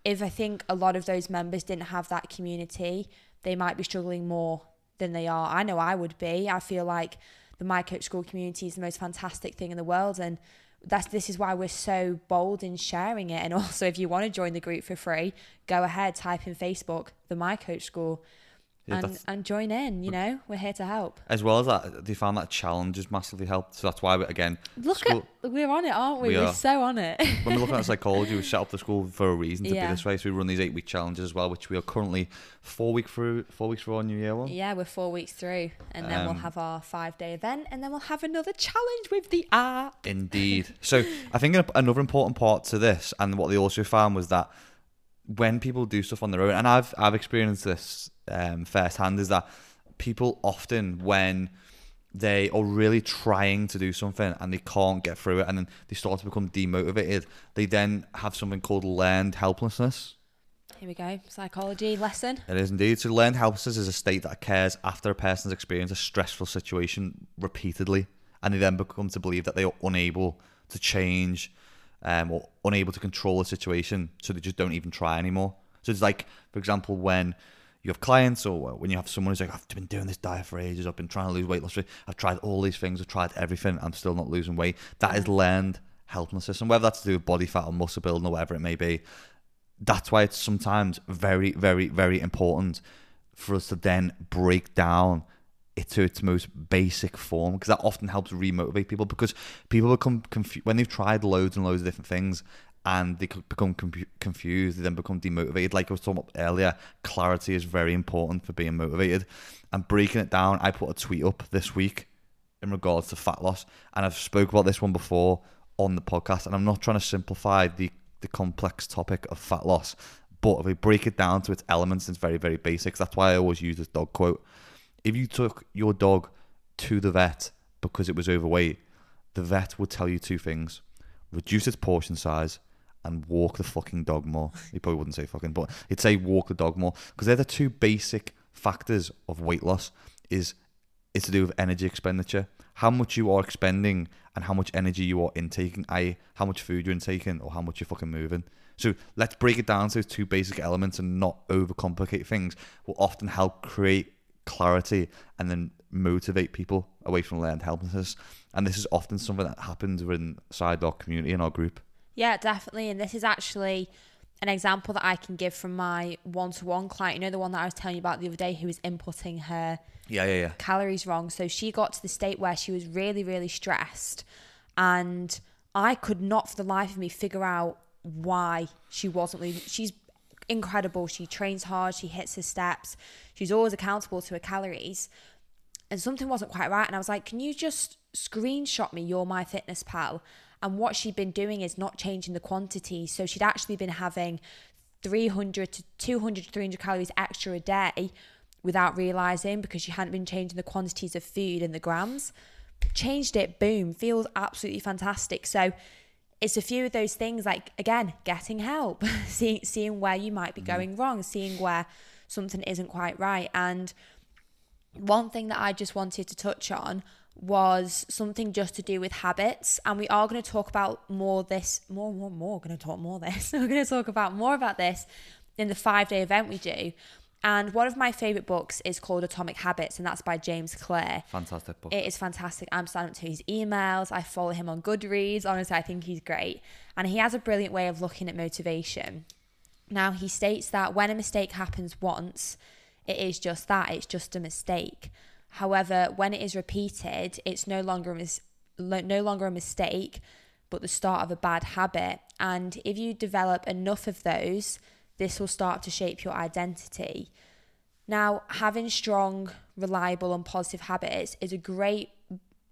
If I think a lot of those members didn't have that community, they might be struggling more than they are. I know I would be. I feel like the My Coach School community is the most fantastic thing in the world. And that's this is why we're so bold in sharing it. And [laughs] also, if you want to join the group for free, go ahead, type in Facebook, the My Coach School, Yeah, and and join in. You know, we're here to help. As well as that, they found that challenges massively helped. So that's why, we, again, Look school, at we're on it, aren't we? We are are. so on it. when we're looking at [laughs] psychology, we set up the school for a reason to Yeah. be this way. So we run these eight week challenges as well, which we are currently four week through, four weeks through our new year one. yeah, we're four weeks through, and then Um, we'll have our five day event, and then we'll have another challenge with the app. Indeed. [laughs] So I think another important part to this, and what they also found was that when people do stuff on their own, and I've I've experienced this um, firsthand, is that people often when they are really trying to do something and they can't get through it, and then they start to become demotivated, they then have something called learned helplessness. Here we go, psychology lesson. It is indeed. So learned helplessness is a state that occurs after a person's experienced a stressful situation repeatedly, and they then become to believe that they are unable to change um, or unable to control the situation, so they just don't even try anymore. So it's like, for example, when you have clients or when you have someone who's like, I've been doing this diet for ages, I've been trying to lose weight loss, I've tried all these things, I've tried everything, I'm still not losing weight. That is learned helplessness, and whether that's to do with body fat or muscle building or whatever it may be, that's why it's sometimes very, very, very important for us to then break down it to its most basic form because that often helps remotivate people because people become confused when they've tried loads and loads of different things and they could become confu- confused they then become demotivated. Like i was talking about earlier clarity is very important for being motivated. And breaking it down i put a tweet up this week in regards to fat loss and i've spoke about this one before on the podcast and i'm not trying to simplify the the complex topic of fat loss but if we break it down to its elements it's very very basics that's why i always use this dog quote. If you took your dog to the vet because it was overweight the vet would tell you two things. Reduce its portion size and walk the fucking dog more he probably wouldn't say fucking but he'd say walk the dog more because they're the two basic factors of weight loss is is to do with energy expenditure. How much you are expending and how much energy you are intaking, i.e., how much food you're intaking or how much you're fucking moving. So let's break it down to those two basic elements and not overcomplicate things. Will often help create clarity and then motivate people away from learned helplessness. And this is often something that happens inside our community and our group. Yeah, definitely. And this is actually an example that I can give from my one to one client. You know, the one that I was telling you about the other day who was inputting her Yeah, yeah, yeah. calories wrong. So she got to the state where she was really, really stressed. And I could not for the life of me figure out why she wasn't losing. She's incredible. She trains hard, she hits her steps, she's always accountable to her calories. And something wasn't quite right. And I was like, can you just screenshot me you're My Fitness Pal? And what she'd been doing is not changing the quantity. So she'd actually been having 300 to 200 to 300 calories extra a day without realizing because she hadn't been changing the quantities of food and the grams. Changed it, boom, feels absolutely fantastic. So it's a few of those things like again getting help [laughs] seeing seeing where you might be mm-hmm. going wrong seeing where something isn't quite right and one thing that i just wanted to touch on was something just to do with habits and we are going to talk about more this more more more going to talk more this [laughs] we're going to talk about more about this in the five day event we do and one of my favorite books is called Atomic Habits, and that's by James Clear. Fantastic book. It is fantastic. I'm signing up to his emails. I follow him on Goodreads. Honestly, I think he's great. And he has a brilliant way of looking at motivation. Now, he states that when a mistake happens once, it is just that, it's just a mistake. However, when it is repeated, it's no longer a mis- no longer a mistake, but the start of a bad habit. And if you develop enough of those, this will start to shape your identity. Now, having strong, reliable, and positive habits is a great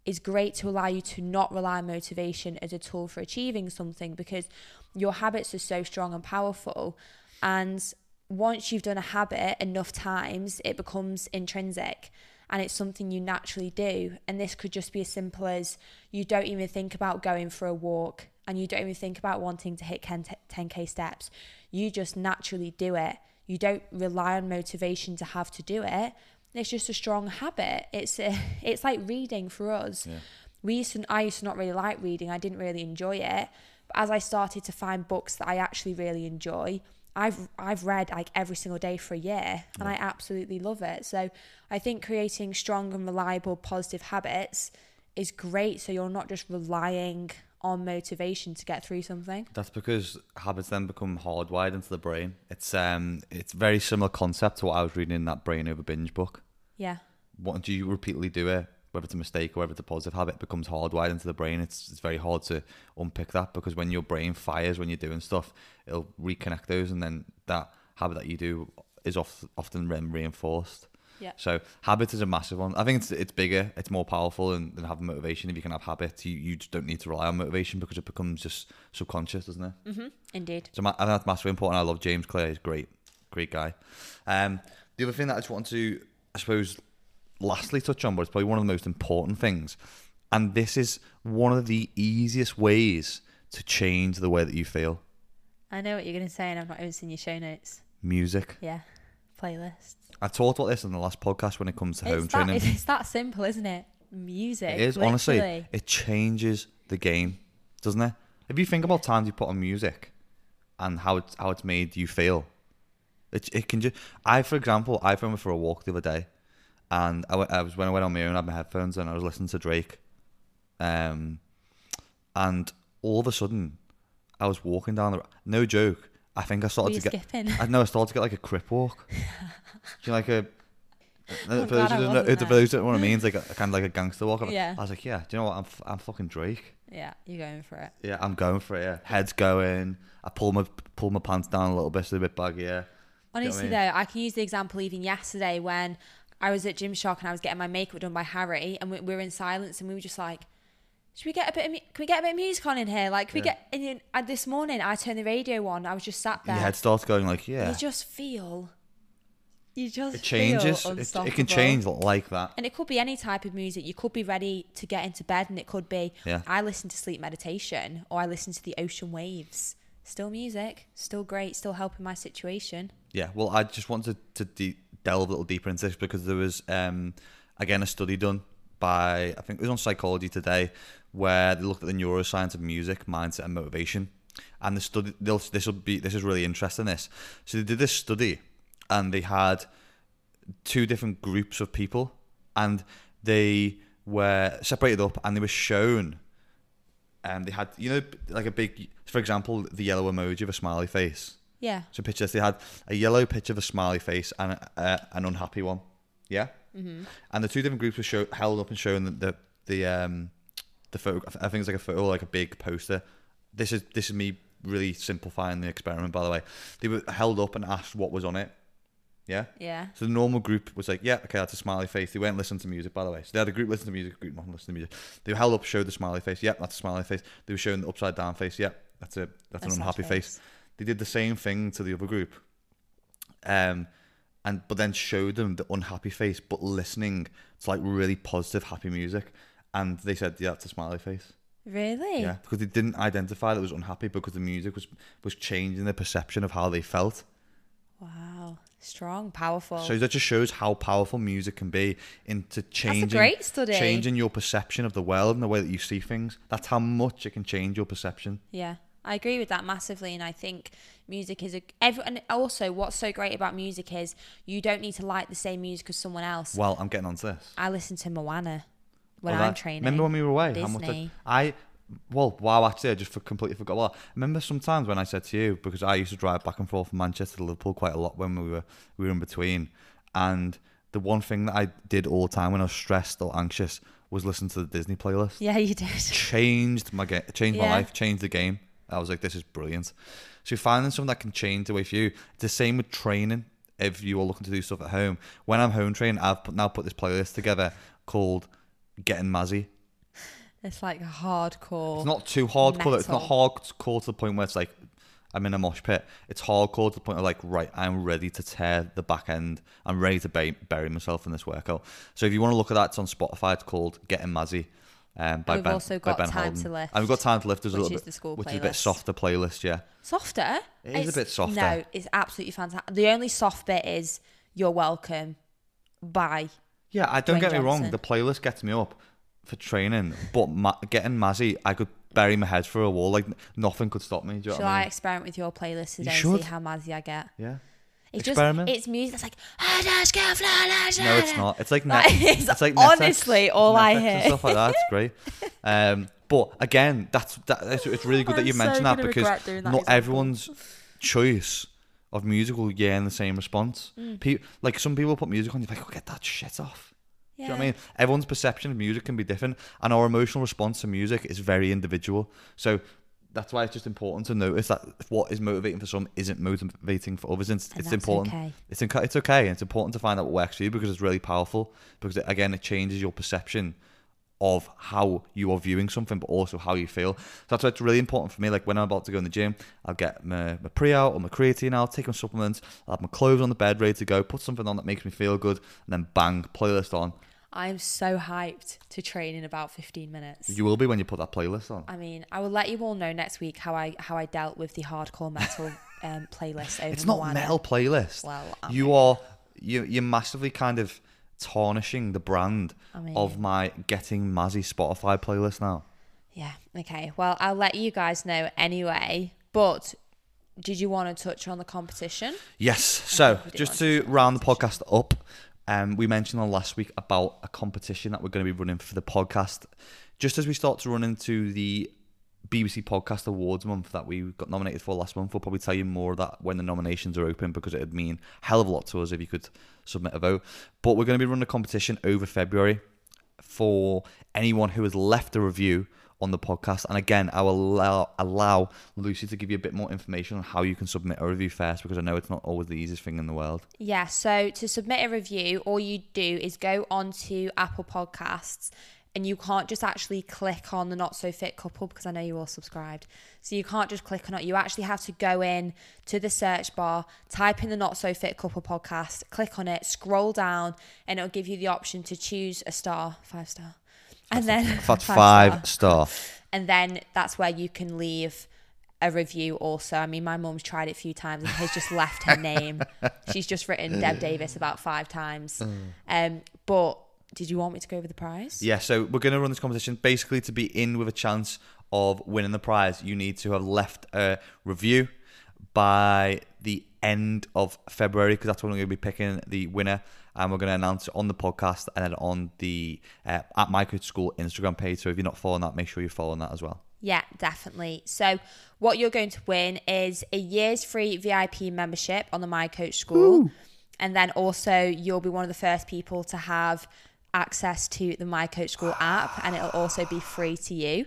is great to allow you to not rely on motivation as a tool for achieving something because your habits are so strong and powerful. And once you've done a habit enough times, it becomes intrinsic and it's something you naturally do. And this could just be as simple as you don't even think about going for a walk and you don't even think about wanting to hit 10k steps. You just naturally do it. You don't rely on motivation to have to do it. It's just a strong habit. It's a, [laughs] it's like reading for us. Yeah. We used to, I used to not really like reading. I didn't really enjoy it. But as I started to find books that I actually really enjoy, I've I've read like every single day for a year and yeah. I absolutely love it. So I think creating strong and reliable positive habits is great so you're not just relying on motivation to get through something. That's because habits then become hardwired into the brain. It's um it's very similar concept to what I was reading in that brain over binge book. Yeah. What do you repeatedly do it, whether it's a mistake or whether it's a positive habit, becomes hardwired into the brain. It's it's very hard to unpick that because when your brain fires when you're doing stuff, it'll reconnect those and then that habit that you do is oft, often reinforced. Yeah. So habit is a massive one. I think it's it's bigger, it's more powerful than, than having motivation. If you can have habits, you, you just don't need to rely on motivation because it becomes just subconscious, doesn't it? Mm-hmm. Indeed. So I think that's massively important. I love James Clear. He's great, great guy. Um, the other thing that I just want to, I suppose, lastly touch on, but it's probably one of the most important things, and this is one of the easiest ways to change the way that you feel. I know what you're going to say, and I've not even seen your show notes. Music. Yeah, playlists. I talked about this in the last podcast when it comes to home it's training. That, it's that simple, isn't it? Music. It is literally. honestly. It changes the game, doesn't it? If you think about times you put on music and how it's how it's made you feel, it it can just. I, for example, I went for a walk the other day, and I, I was when I went on my own, I had my headphones and I was listening to Drake, um, and all of a sudden, I was walking down the. Road. No joke. I think I started to get. I know I started to get like a crip walk. Do [laughs] you like a? I'm for, those who don't know, for those who don't know what I mean, it's like a, kind of like a gangster walk. Yeah. I was like, yeah. Do you know what? I'm f- I'm fucking Drake. Yeah, you're going for it. Yeah, I'm going for it. Yeah. Head's going. I pull my pull my pants down a little bit, so a bit baggier. Honestly, mean? though, I can use the example even yesterday when I was at Gymshark and I was getting my makeup done by Harry, and we, we were in silence, and we were just like, "Should we get a bit of can we get a bit of music on in here? Like, can we get?" And and this morning, I turned the radio on. I was just sat there. Your head starts going like, yeah. You just feel. You just It changes. It, it can change like that. And it could be any type of music. You could be ready to get into bed, and it could be Yeah. I listen to sleep meditation or I listen to the ocean waves. Still music, still great, still helping my situation. Yeah, well, I just wanted to de- delve a little deeper into this because there was, um, again, a study done by, I think it was on Psychology Today, where they looked at the neuroscience of music, mindset, and motivation. And the study, this will be, this is really interesting. This, so they did this study, and they had two different groups of people, and they were separated up, and they were shown and they had you know like a big for example the yellow emoji of a smiley face Yeah. so picture this they had a yellow picture of a smiley face and a, a, an unhappy one yeah Mm-hmm. and the two different groups were show, held up and shown the the, the um the photo i think it's like a photo like a big poster this is this is me really simplifying the experiment by the way they were held up and asked what was on it yeah Yeah. so the normal group was like, yeah, okay, that's a smiley face. They went and listened to music, by the way. So they had a group listen to music, a group not listen to music. They were held up, showed the smiley face. Yep, that's a smiley face. They were showing the upside down face. Yep, that's a that's A an unhappy face. face. They did the same thing to the other group, um, and but then showed them the unhappy face, but listening to like really positive, happy music, and they said, yeah, that's a smiley face. Really? Yeah, because they didn't identify that it was unhappy because the music was was changing the perception of how they felt. Wow. Strong, powerful. So that just shows how powerful music can be into changing great study. changing your perception of the world and the way that you see things. That's how much it can change your perception. Yeah, I agree with that massively, and I think music is a every, and also what's so great about music is you don't need to like the same music as someone else. Well, I'm getting onto this. I listen to Moana when Well, I'm that- training. Remember when we were away? How much Disney. I, I well, wow, actually, I just completely forgot. Well, I remember sometimes when I said to you because I used to drive back and forth from Manchester to Liverpool quite a lot when we were we were in between, and the one thing that I did all the time when I was stressed or anxious was listen to the Disney playlist. Yeah, you did. Changed my game, changed my life, changed the game. I was like, this is brilliant. So finding something that can change the way for you. It's the same with training. If you are looking to do stuff at home, when I'm home training, I've put, now put this playlist together called "Getting Mazzy." It's like hardcore. It's not too hardcore. It's not Metal. hardcore to the point where it's like I'm in a mosh pit. It's hardcore to the point of like, right, I'm ready to tear the back end. I'm ready to bury myself in this workout. So if you want to look at that, it's on Spotify. It's called Getting Mazzy. Um, by We've ben, also by got Time Holden. to Lift, And we've got time to lift as a which little is bit, the school which is a bit softer playlist. Yeah, Softer? It is a bit softer. No, it's absolutely fantastic. The only soft bit is "You're Welcome" by yeah. I don't Dwayne get me wrong. The playlist gets me up for training, but ma- getting Mazzy, I could bury my head through a wall. Like nothing could stop me. Do you know Shall I mean? experiment with your playlist today You and see how mazzy I get? Yeah. It's Experiment. just it's music that's like "I just can't fly like No, it's not. It's like Like, net, [laughs] it's it's like Netflix- honestly all I hear. and stuff like that. It's great. [laughs] Um, but again, that's that. It's, it's really good that I'm you so mentioned that because that not example. everyone's choice of music will yeah in the same response. Mm. Pe- like some people put music on, you're like, oh, get that shit off. Yeah. Do you know what I mean? Everyone's perception of music can be different, and our emotional response to music is very individual. So that's why it's just important to notice that what is motivating for some isn't motivating for others. It's, And it's important. okay. It's inc- it's okay, and it's important to find out what works for you because it's really powerful. Because it, again, it changes your perception of how you are viewing something, but also how you feel. So that's why it's really important for me. Like when I'm about to go in the gym, I'll get my, my pre out or my creatine out, take my supplements, I'll have my clothes on the bed ready to go, put something on that makes me feel good, and then bang, playlist on. I'm so hyped to train in about 15 minutes. You will be when you put that playlist on. I mean, I will let you all know next week how I how I dealt with the hardcore metal [laughs] um, playlist over It's not Moana. metal playlist. Well, I you are you you're massively kind of tarnishing the brand I mean- of my getting Mazzy Spotify playlist now. Yeah. Okay. Well, I'll let you guys know anyway. But did you want to touch on the competition? Yes. So just to round the podcast up, um, we mentioned on last week about a competition that we're going to be running for the podcast. Just as we start to run into the BBC Podcast Awards month that we got nominated for last month, we'll probably tell you more of that when the nominations are open because it'd mean hell of a lot to us if you could submit a vote. But we're going to be running a competition over February for anyone who has left a review on the podcast. And again, I will allow, allow Lucy to give you a bit more information on how you can submit a review first because I know it's not always the easiest thing in the world. Yeah, so to submit a review, all you do is go onto Apple Podcasts and you can't just actually click on the not so fit couple because I know you're all subscribed. So you can't just click on it. You actually have to go in to the search bar, type in the not so fit couple podcast, click on it, scroll down, and it'll give you the option to choose a star, five star. And then That's star five star. and then that's where you can leave a review also. I mean my mum's tried it a few times and has just left her name. [laughs] She's just written deb davis about five times. Um but did you want me to go over the prize? Yeah, so we're going to run this competition basically to be in with a chance of winning the prize. You need to have left a review by the end of February because that's when we're going to be picking the winner. And we're going to announce it on the podcast and then on the uh, at My Coach School Instagram page. So if you're not following that, make sure you're following that as well. Yeah, definitely. So, what you're going to win is a year's free VIP membership on the My Coach School. And then also, you'll be one of the first people to have access to the My Coach School app, and it'll also be free to you.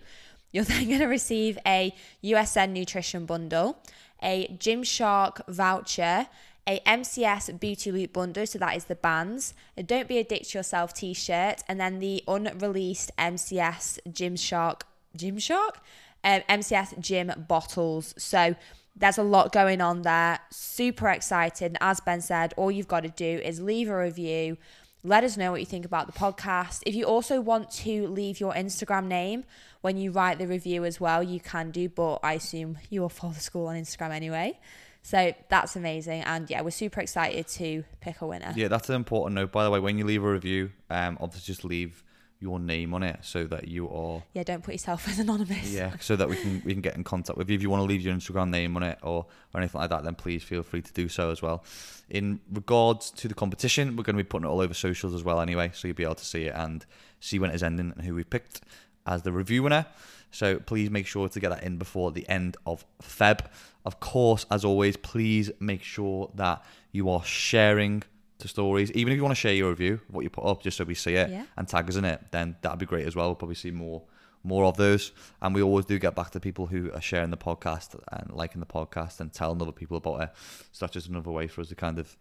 You're [laughs] then going to receive a USN nutrition bundle, a Gymshark voucher, a MCS Booty Loop bundle, so that is the bands, a Don't Be a Dick to Yourself t shirt, and then the unreleased MCS Gymshark Gymshark, um, MCS gym bottles. So there's a lot going on there. Super excited. And as Ben said, all you've got to do is leave a review, let us know what you think about the podcast. If you also want to leave your Instagram name when you write the review as well, you can do, but I assume you will follow the school on Instagram anyway. So that's amazing. And yeah, we're super excited to pick a winner. Yeah, that's an important note. By the way, when you leave a review, um, obviously just leave your name on it so that you are Yeah, don't put yourself [laughs] as anonymous. yeah so that we can we can get in contact with you if you want to leave your instagram name on it or or anything like that then please feel free to do so as well in regards to the competition we're going to be putting it all over socials as well anyway so you'll be able to see it and see when it's ending and who we picked as the review winner so please make sure to get that in before the end of feb of course as always please make sure that you are sharing the stories. Even if you want to share your review, what you put up, just so we see it Yeah. and tag us in it, then that'd be great as well. We'll probably see more more of those. And we always do get back to people who are sharing the podcast and liking the podcast and telling other people about it. So that's just another way for us to kind of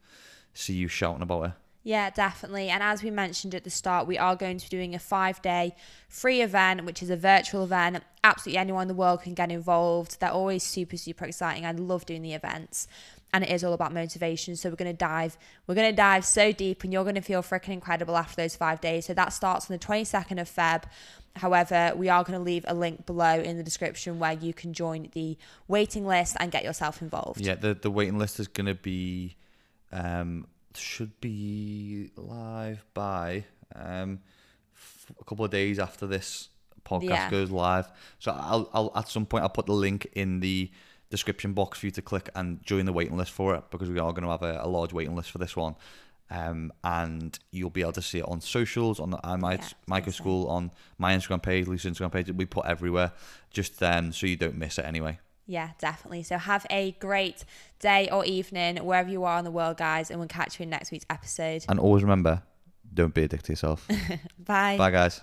see you shouting about it. Yeah, definitely. And as we mentioned at the start, we are going to be doing a five day free event, which is a virtual event. Absolutely anyone in the world can get involved. They're always super, super exciting. I love doing the events. And it is all about motivation. So we're gonna dive, we're gonna dive so deep and you're gonna feel freaking incredible after those five days. So that starts on the 22nd of Feb. However, we are going to leave a link below in the description where you can join the waiting list and get yourself involved. Yeah, the the waiting list is going to be um should be live by um f- a couple of days after this podcast Yeah. goes live. So I'll I'll at some point I'll put the link in the description box for you to click and join the waiting list for it because we are going to have a, a large waiting list for this one. Um, and you'll be able to see it on socials on the I might Yeah, Micro. School on my Instagram page, Lisa's Instagram page. We put everywhere just um, so you don't miss it anyway. Yeah, definitely. So have a great day or evening wherever you are in the world, guys, and we'll catch you in next week's episode. And always remember, don't be a dick to yourself. [laughs] Bye. Bye, guys.